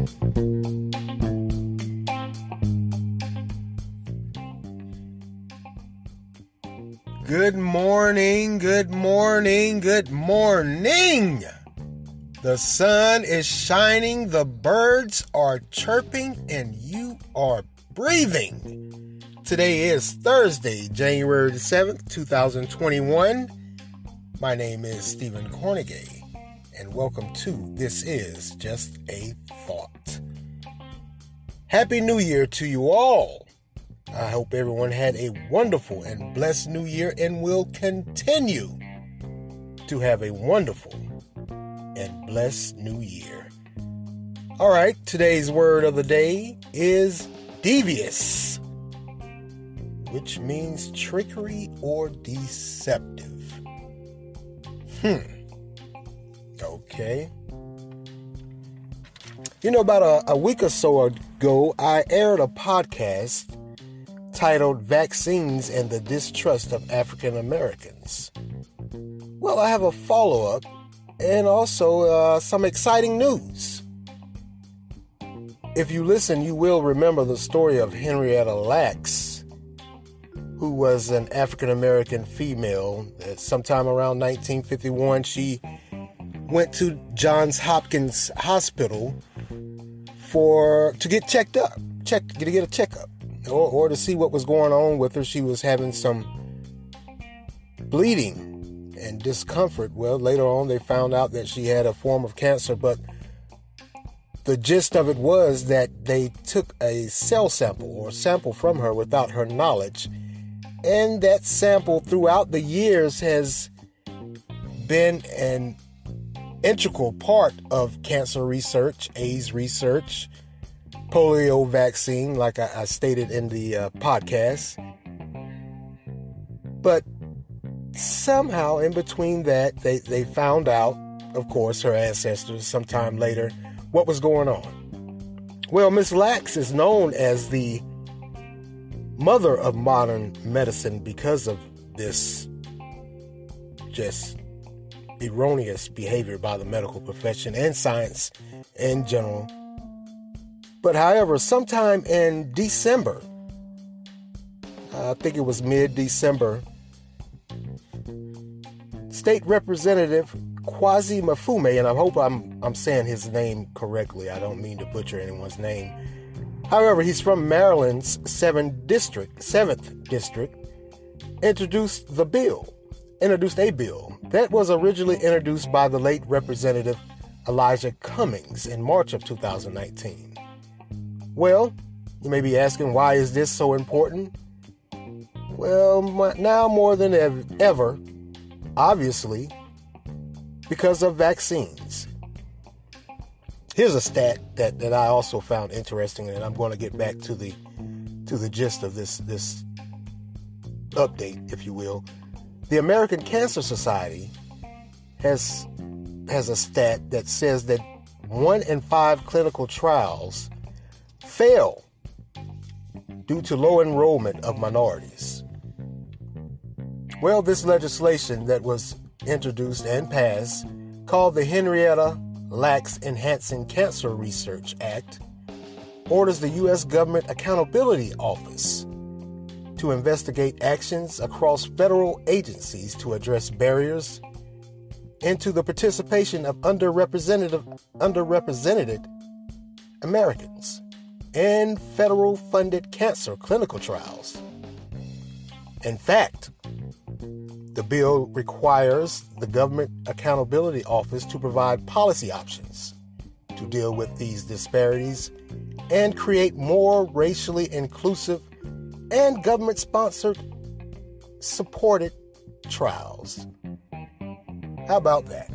Good morning, good morning, good morning. The sun is shining, the birds are chirping, and you are breathing. Today is Thursday, January the 7th, 2021. My name is Stephen Cornegay, and welcome to This Is Just a Thought. Happy New Year to you all. I hope everyone had a wonderful and blessed new year and will continue to have a wonderful and blessed new year. All right, today's word of the day is devious, which means trickery or deceptive. Hmm. Okay. You know, about a, a week or so ago, I aired a podcast titled Vaccines and the Distrust of African Americans. Well, I have a follow up and also uh, some exciting news. If you listen, you will remember the story of Henrietta Lacks, who was an African American female. Sometime around 1951, she went to Johns Hopkins Hospital for to get checked up, check to get a checkup or, or to see what was going on with her. She was having some bleeding and discomfort. Well, later on, they found out that she had a form of cancer, but the gist of it was that they took a cell sample or sample from her without her knowledge. And that sample throughout the years has been an integral part of cancer research, AIDS research, polio vaccine, like I, I stated in the uh, podcast. But somehow, in between that, they, they found out, of course, her ancestors sometime later, what was going on. Well, Miss Lacks is known as the mother of modern medicine because of this just erroneous behavior by the medical profession and science in general but however, sometime in December, I think it was mid December, State Representative Kweisi Mfume, and I hope I'm I'm saying his name correctly. I don't mean to butcher anyone's name. However, he's from Maryland's 7th district, 7th district, introduced the bill, introduced a bill that was originally introduced by the late Representative Elijah Cummings in March of 2019. Well, you may be asking, why is this so important? Well, now more than ever, obviously, because of vaccines. Here's a stat that, that I also found interesting, and I'm going to get back to the to the gist of this this update, if you will. The American Cancer Society has has a stat that says that one in five clinical trials fail due to low enrollment of minorities. Well, this legislation that was introduced and passed, called the Henrietta Lacks Enhancing Cancer Research Act, orders the U.S. Government Accountability Office to investigate actions across federal agencies to address barriers into the participation of underrepresented, underrepresented Americans and federal funded cancer clinical trials. In fact, the bill requires the Government Accountability Office to provide policy options to deal with these disparities and create more racially inclusive and government sponsored supported trials. How about that?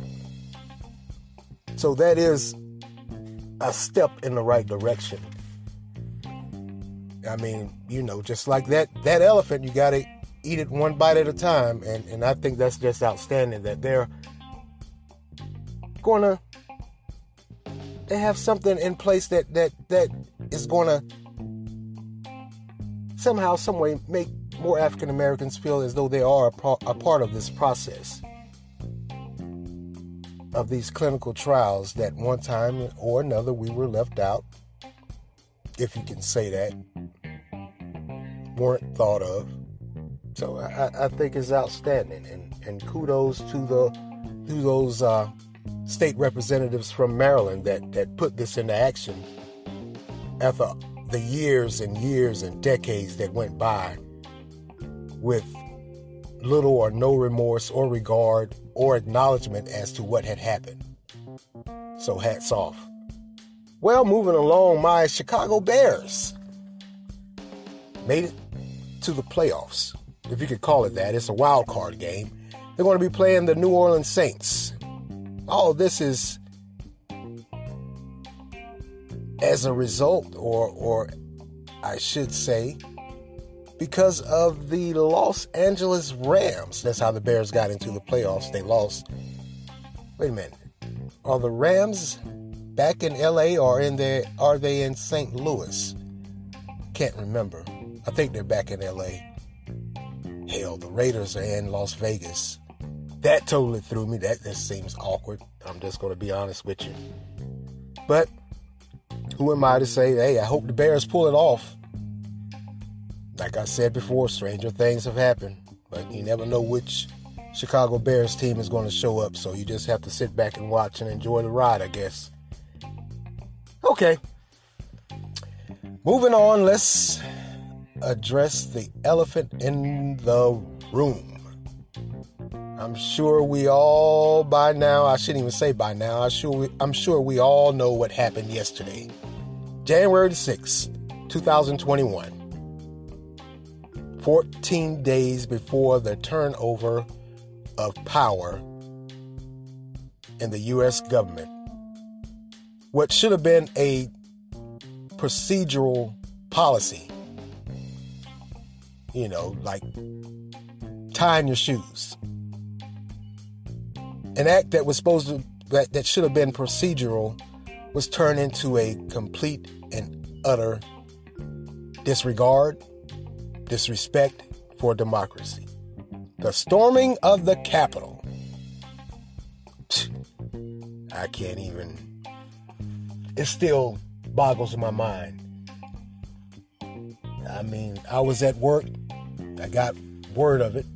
So, that is a step in the right direction I mean, you know, just like that that elephant, you got to eat it one bite at a time, and and I think that's just outstanding that they're to they have something in place that that that is to somehow, some way, make more African Americans feel as though they are a, pro- a part of this process. of these clinical trials that one time or another we were left out, if you can say that, weren't thought of. So I, I think it's outstanding, and, and kudos to the to those uh, state representatives from Maryland that that put this into action after the years and years and decades that went by with little or no remorse or regard or acknowledgement as to what had happened. So hats off. Well, moving along, my Chicago Bears made it to the playoffs, if you could call it that. It's a wild card game. They're going to be playing the New Orleans Saints. All this is as a result, or or I should say, because of the Los Angeles Rams. That's how the Bears got into the playoffs. They lost. Wait a minute. Are the Rams back in LA or in there are they in St. Louis? Can't remember. I think they're back in LA. Hell, the Raiders are in Las Vegas. That totally threw me. That just seems awkward. I'm just to be honest with you. But who am I to say, hey, I hope the Bears pull it off? Like I said before, stranger things have happened, but you never know which Chicago Bears team is going to show up, so you just have to sit back and watch and enjoy the ride, I guess. Okay. Moving on, let's address the elephant in the room. I'm sure we all by now, I shouldn't even say by now, I sure we, I'm sure we all know what happened yesterday. January 6th, 2021. 14 days before the turnover of power in the U.S. government. What should have been a procedural policy, you know, like tying your shoes. An act that was supposed to, that, that should have been procedural, was turned into a complete and utter disregard disrespect for democracy. The storming of the Capitol. I can't even. It still boggles my mind. I mean, I was at work. I got word of it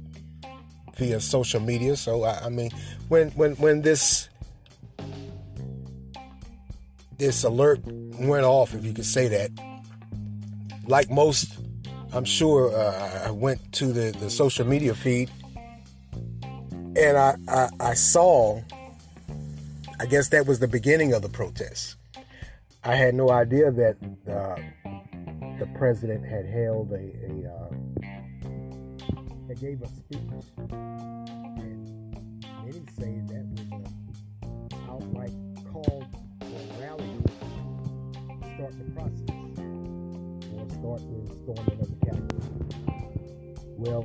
via social media. So I, I mean, when when when this this alert went off, if you could say that, like most I'm sure uh, I went to the, the social media feed and I, I, I saw, I guess that was the beginning of the protest. I had no idea that uh, the president had held a, a uh, gave a speech, the process or start the storming of the well,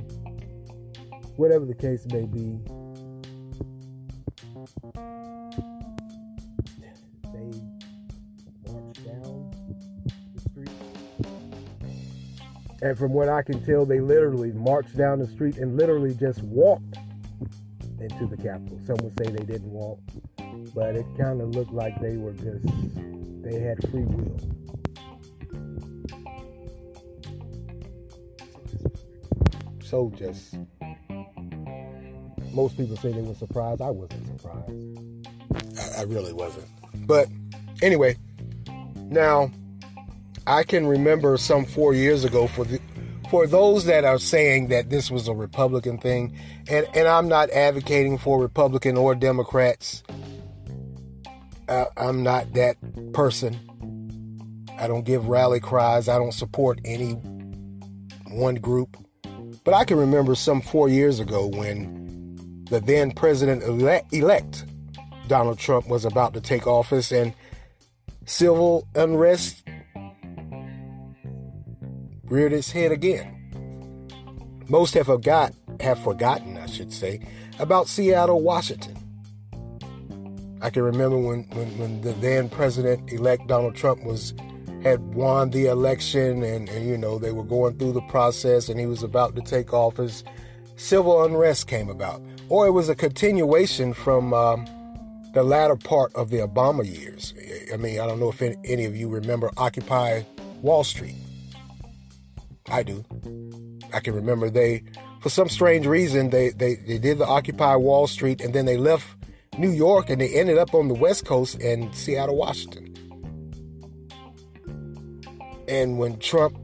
whatever the case may be, they marched down the street. And from what I can tell, they literally marched down the street and literally just walked into the Capitol. Some would say they didn't walk, but it kind of looked like they were just, they had free will. So just most people say they were surprised. I wasn't surprised. I, I really wasn't. But anyway, now I can remember some four years ago for the for those that are saying that this was a Republican thing, and, and I'm not advocating for Republican or Democrats. I, I'm not that person. I don't give rally cries. I don't support any one group. But I can remember some four years ago when the then president elect Donald Trump was about to take office and civil unrest reared its head again. Most have forgot have forgotten, I should say, about Seattle, Washington. I can remember when, when, when the then president elect Donald Trump was had won the election and, and, you know they were going through the process and he was about to take office civil unrest came about or it was a continuation from um, the latter part of the Obama years. I mean, I don't know if any of you remember Occupy Wall Street. I do. I can remember they, for some strange reason, they, they, they did the Occupy Wall Street and then they left New York and they ended up on the West Coast and Seattle, Washington. And when Trump,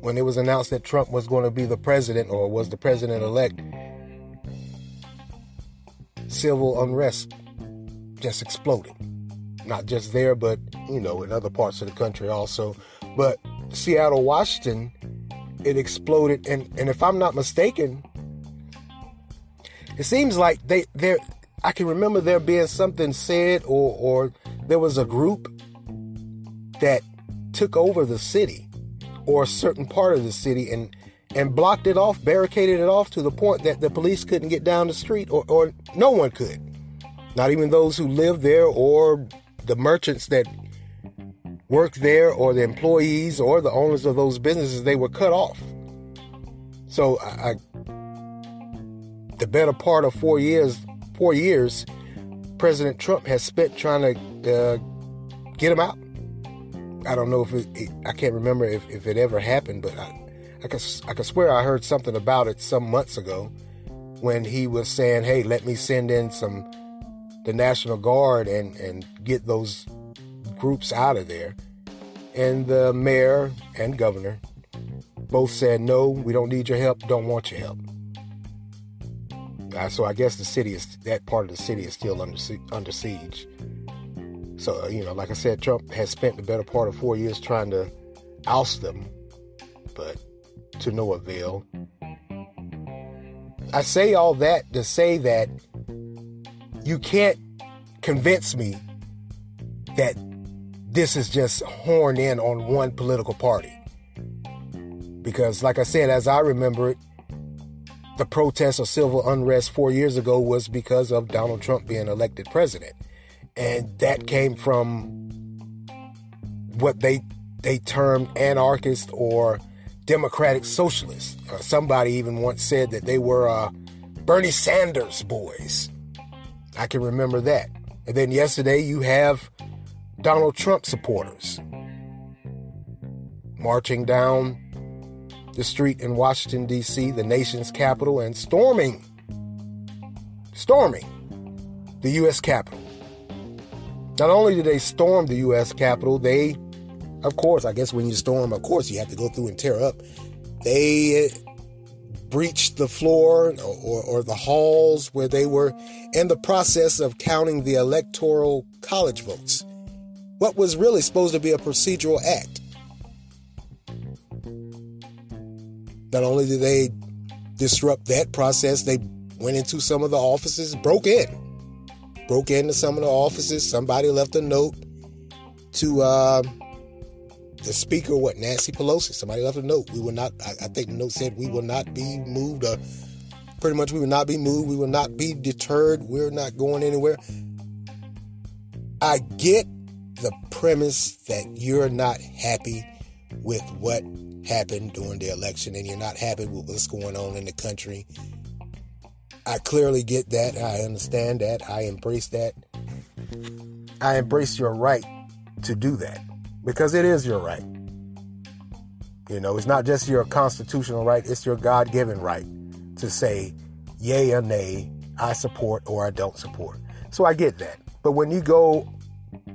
when it was announced that Trump was going to be the president or was the president elect, civil unrest just exploded. Not just there, but, you know, in other parts of the country also. But Seattle, Washington, it exploded. And, and if I'm not mistaken, it seems like they there I can remember there being something said or or there was a group that took over the city or a certain part of the city and and blocked it off, barricaded it off to the point that the police couldn't get down the street or, or no one could. Not even those who lived there or the merchants that worked there or the employees or the owners of those businesses, they were cut off. So I, I the better part of four years, four years, President Trump has spent trying to uh, get him out. I don't know if it, it, I can't remember if, if it ever happened, but I, I can I can swear I heard something about it some months ago when he was saying, "Hey, let me send in some the National Guard and and get those groups out of there." And the mayor and governor both said, "No, we don't need your help. Don't want your help." Uh, so I guess the city is that part of the city is still under under siege. So uh, you know, like I said, Trump has spent the better part of four years trying to oust them, but to no avail. I say all that to say that you can't convince me that this is just horned in on one political party. Because, like I said, as I remember it, the protests or civil unrest four years ago was because of Donald Trump being elected president. And that came from what they they termed anarchist or democratic socialists. Uh, somebody even once said that they were uh, Bernie Sanders boys. I can remember that. And then yesterday you have Donald Trump supporters marching down the street in Washington, D.C., the nation's capital, and storming, storming the U.S. Capitol. Not only did they storm the U.S. Capitol, they of course, I guess when you storm, of course, you have to go through and tear up. They eh, breached the floor or, or, or, the halls where they were in the process of counting the electoral college votes. What was really supposed to be a procedural act. Not only did they disrupt that process, they went into some of the offices, broke in. Broke into some of the offices. Somebody left a note to uh, the speaker, what Nancy Pelosi, somebody left a note. We will not. I, I think the note said we will not be moved. Or pretty much, we will not be moved. We will not be deterred. We're not going anywhere. I get the premise that you're not happy with what happened during the election, and you're not happy with what's going on in the country. I clearly get that. I understand that. I embrace that. I embrace your right to do that because it is your right. You know, it's not just your constitutional right, it's your God given right to say, yay or nay, I support or I don't support. So I get that. But when you go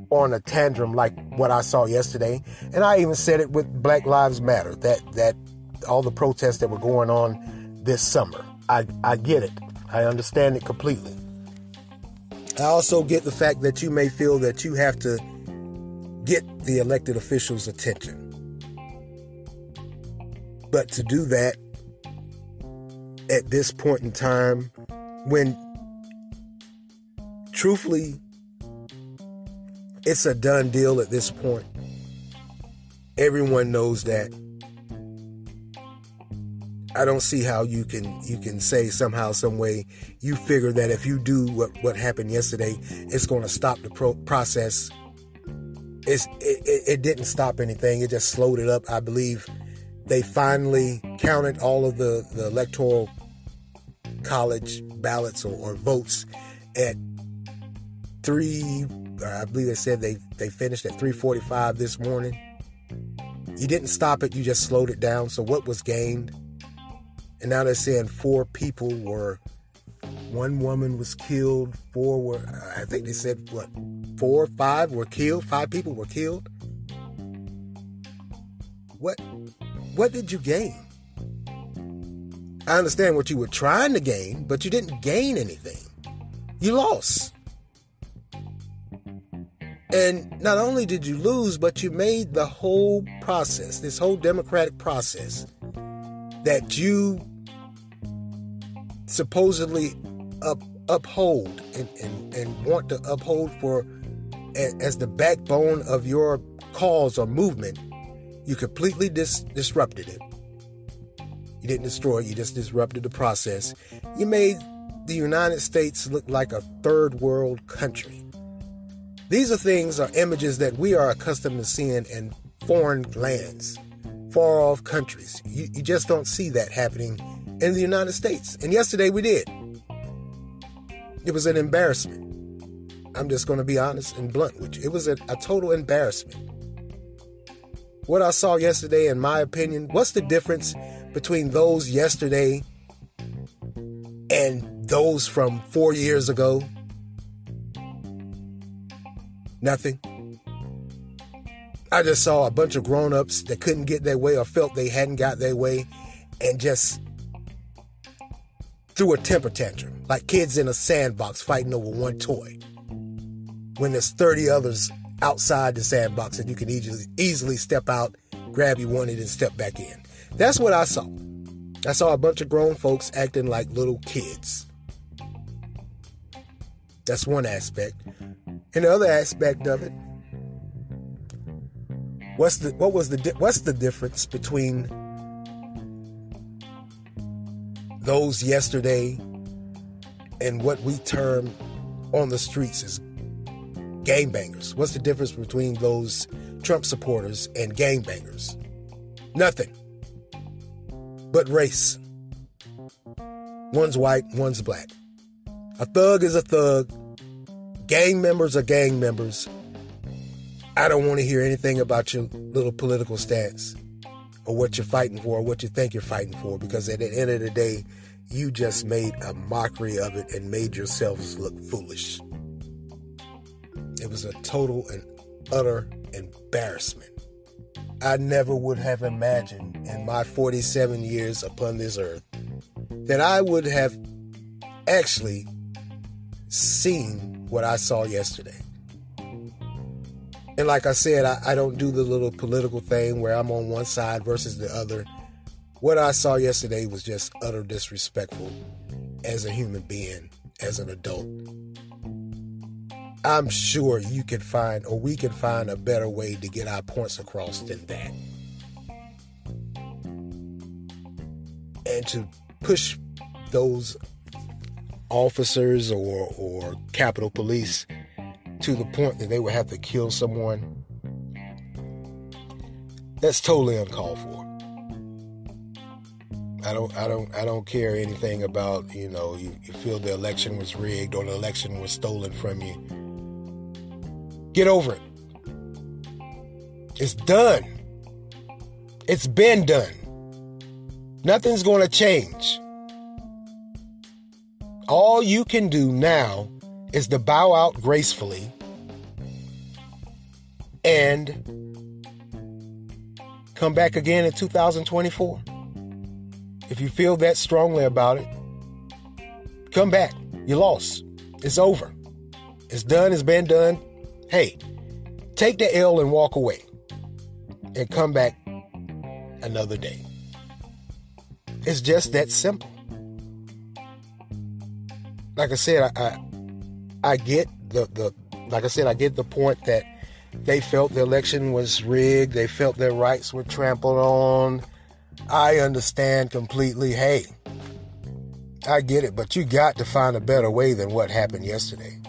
on a tantrum like what I saw yesterday, and I even said it with Black Lives Matter, that that all the protests that were going on this summer. I, I get it. I understand it completely. I also get the fact that you may feel that you have to get the elected officials' attention. But to do that at this point in time, when truthfully, it's a done deal at this point. Everyone knows that. I don't see how you can you can say somehow some way you figure that if you do what what happened yesterday, it's going to stop the pro- process it's, it, it didn't stop anything. It just slowed it up. I believe they finally counted all of the, the electoral college ballots or, or votes at three. I believe they said they they finished at 3:45 this morning. You didn't stop it; you just slowed it down. So what was gained? And now they're saying four people were. One woman was killed. Four were. I think they said what? Four, five were killed. Five people were killed. What? What did you gain? I understand what you were trying to gain, but you didn't gain anything. You lost. And not only did you lose, but you made the whole process, this whole democratic process that you supposedly up, uphold and, and, and want to uphold for as the backbone of your cause or movement, you completely dis- disrupted it. You didn't destroy it, you just disrupted the process. You made the United States look like a third world country. These are things, are images that we are accustomed to seeing in foreign lands, far off countries. You, you just don't see that happening in the United States. And yesterday we did. It was an embarrassment. I'm just going to be honest and blunt with you. It was a, a total embarrassment. What I saw yesterday, in my opinion, what's the difference between those yesterday and those from four years ago? Nothing. I just saw a bunch of grown ups that couldn't get their way or felt they hadn't got their way and just threw a temper tantrum like kids in a sandbox fighting over one toy when there's 30 others outside the sandbox and you can easily, easily step out, grab you one, and step back in. That's what I saw. I saw a bunch of grown folks acting like little kids. That's one aspect. And the other aspect of it, what's the what was the what's the difference between those yesterday and what we term on the streets as gangbangers? What's the difference between those Trump supporters and gangbangers? Nothing. But race. One's white, one's black. A thug is a thug. Gang members are gang members. I don't want to hear anything about your little political stance or what you're fighting for or what you think you're fighting for because at the end of the day, you just made a mockery of it and made yourselves look foolish. It was a total and utter embarrassment. I never would have imagined in my 47 years upon this earth that I would have actually seen what I saw yesterday. And like I said, I, I, don't do the little political thing where I'm on one side versus the other. What I saw yesterday was just utter disrespectful as a human being, as an adult. I'm sure you can find, or we can find, a better way to get our points across than that. And to push those officers or, or Capitol Police to the point that they would have to kill someone, that's totally uncalled for. I don't, I don't, I don't care anything about you know you, you feel the election was rigged or the election was stolen from you. Get over it. It's done. It's been done. Nothing's going to change. All you can do now is to bow out gracefully and come back again in 2024. If you feel that strongly about it, come back. You lost. It's over. It's done. It's been done. Hey, take the L and walk away and come back another day. It's just that simple like I said, I, I, I get the the like I said, I get the point that they felt the election was rigged. They felt their rights were trampled on. I understand completely. Hey, I get it, but you got to find a better way than what happened yesterday.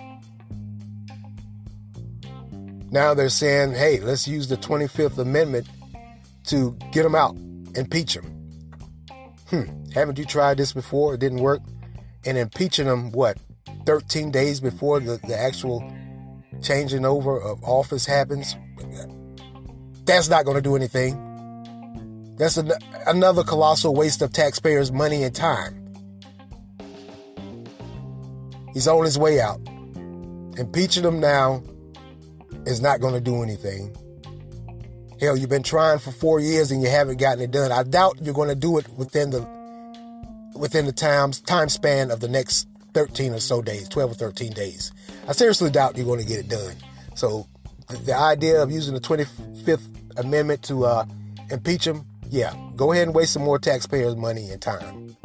Now they're saying, hey, let's use the 25th Amendment to get them out, impeach them. Hmm, haven't you tried this before? It didn't work and impeaching them, what, 13 days before the, the actual changing over of office happens, that's not going to do anything. That's an, another colossal waste of taxpayers' money and time. He's on his way out. Impeaching him now is not going to do anything. Hell, you've been trying for four years and you haven't gotten it done. I doubt you're going to do it within the within the times time span of the next 13 or so days, 12 or 13 days. I seriously doubt you're going to get it done. So the idea of using the 25th Amendment to uh, impeach him, yeah, go ahead and waste some more taxpayers' money and time.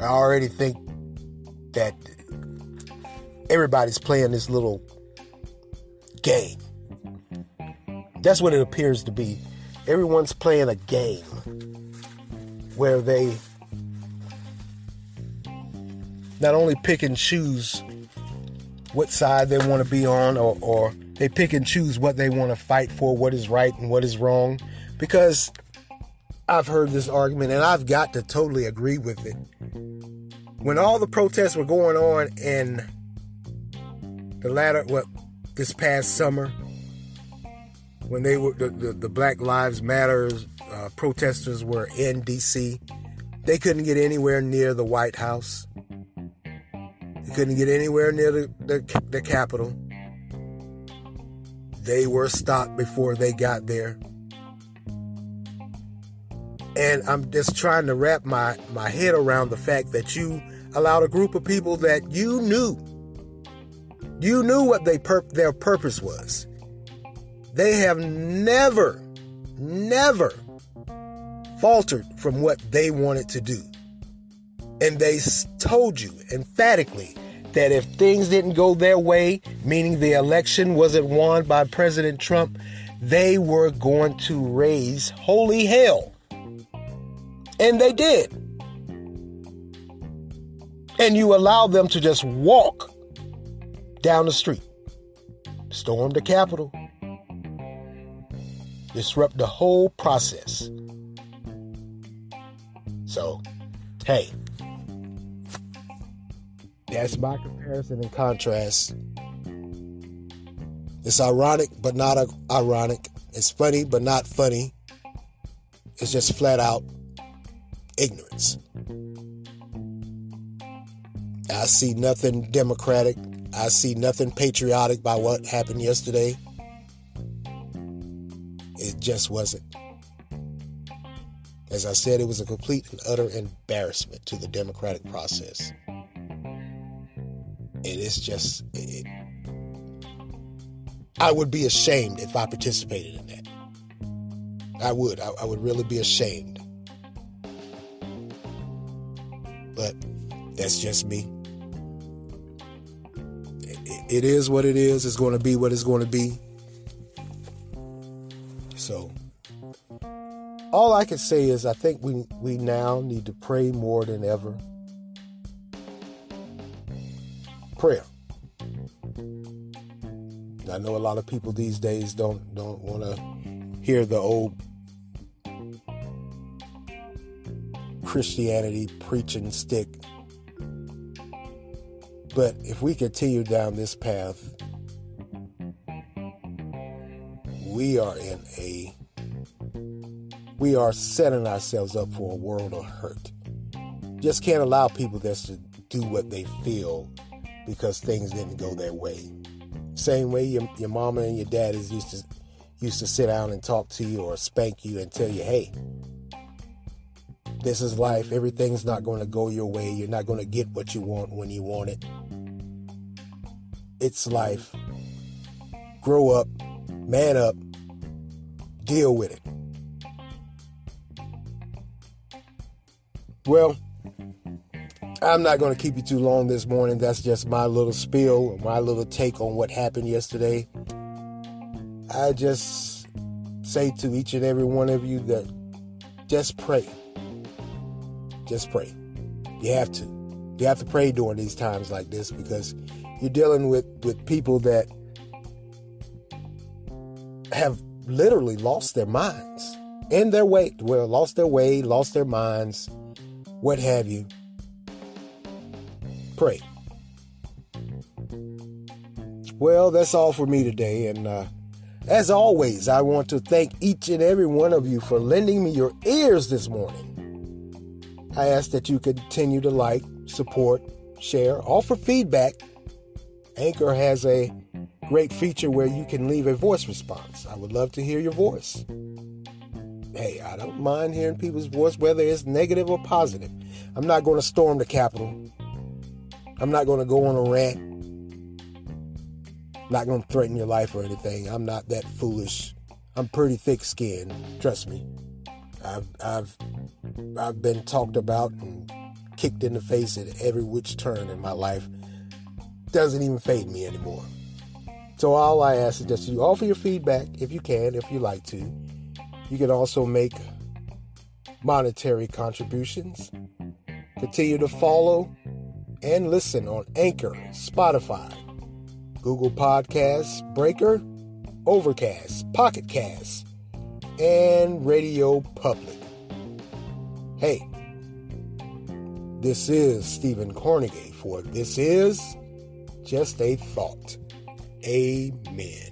I already think that everybody's playing this little game. That's what it appears to be. Everyone's playing a game where they not only pick and choose what side they want to be on or, or they pick and choose what they want to fight for, what is right and what is wrong. Because I've heard this argument and I've got to totally agree with it. When all the protests were going on in the latter, what, this past summer, when they were the, the, the Black Lives Matters uh, protesters were in D.C., they couldn't get anywhere near the White House. Couldn't get anywhere near the, the, the Capitol. They were stopped before they got there. And I'm just trying to wrap my, my head around the fact that you allowed a group of people that you knew, you knew what they pur- their purpose was. They have never, never faltered from what they wanted to do. And they told you emphatically that if things didn't go their way, meaning the election wasn't won by President Trump, they were going to raise holy hell. And they did. And you allow them to just walk down the street, storm the Capitol, disrupt the whole process. So, hey, that's my comparison and contrast. It's ironic, but not ironic. It's funny, but not funny. It's just flat out ignorance. I see nothing democratic. I see nothing patriotic by what happened yesterday. It just wasn't. As I said, it was a complete and utter embarrassment to the democratic process. It is just, it, I would be ashamed if I participated in that. I would. I, I would really be ashamed. But that's just me. It, it is what it is. It's going to be what it's going to be. So all I can say is I think we we now need to pray more than ever. Prayer. I know a lot of people these days don't don't want to hear the old Christianity preaching stick. But if we continue down this path, we are in a we are setting ourselves up for a world of hurt. Just can't allow people just to do what they feel because things didn't go their way. Same way your, your mama and your daddies used to used to sit down and talk to you or spank you and tell you, hey, this is life. Everything's not going to go your way. You're not going to get what you want when you want it. It's life. Grow up, man up, deal with it. Well, I'm not going to keep you too long this morning. That's just my little spiel, my little take on what happened yesterday. I just say to each and every one of you that just pray. Just pray. You have to. You have to pray during these times like this because you're dealing with, with people that have literally lost their minds in their way. Well, lost their way, lost their minds what have you, pray. Well, that's all for me today. And uh, as always, I want to thank each and every one of you for lending me your ears this morning. I ask that you continue to like, support, share, offer feedback. Anchor has a great feature where you can leave a voice response. I would love to hear your voice. Hey, I don't mind hearing people's voice, whether it's negative or positive. I'm not going to storm the Capitol. I'm not going to go on a rant. Not going to threaten your life or anything. I'm not that foolish. I'm pretty thick skinned. Trust me. I've, I've, I've been talked about and kicked in the face at every which turn in my life. Doesn't even fade me anymore. So all I ask is that you offer your feedback if you can, if you like to. You can also make monetary contributions. Continue to follow and listen on Anchor, Spotify, Google Podcasts, Breaker, Overcast, Pocket Cast, and Radio Public. Hey, this is Stephen Cornegay for This Is Just a Thought. Amen.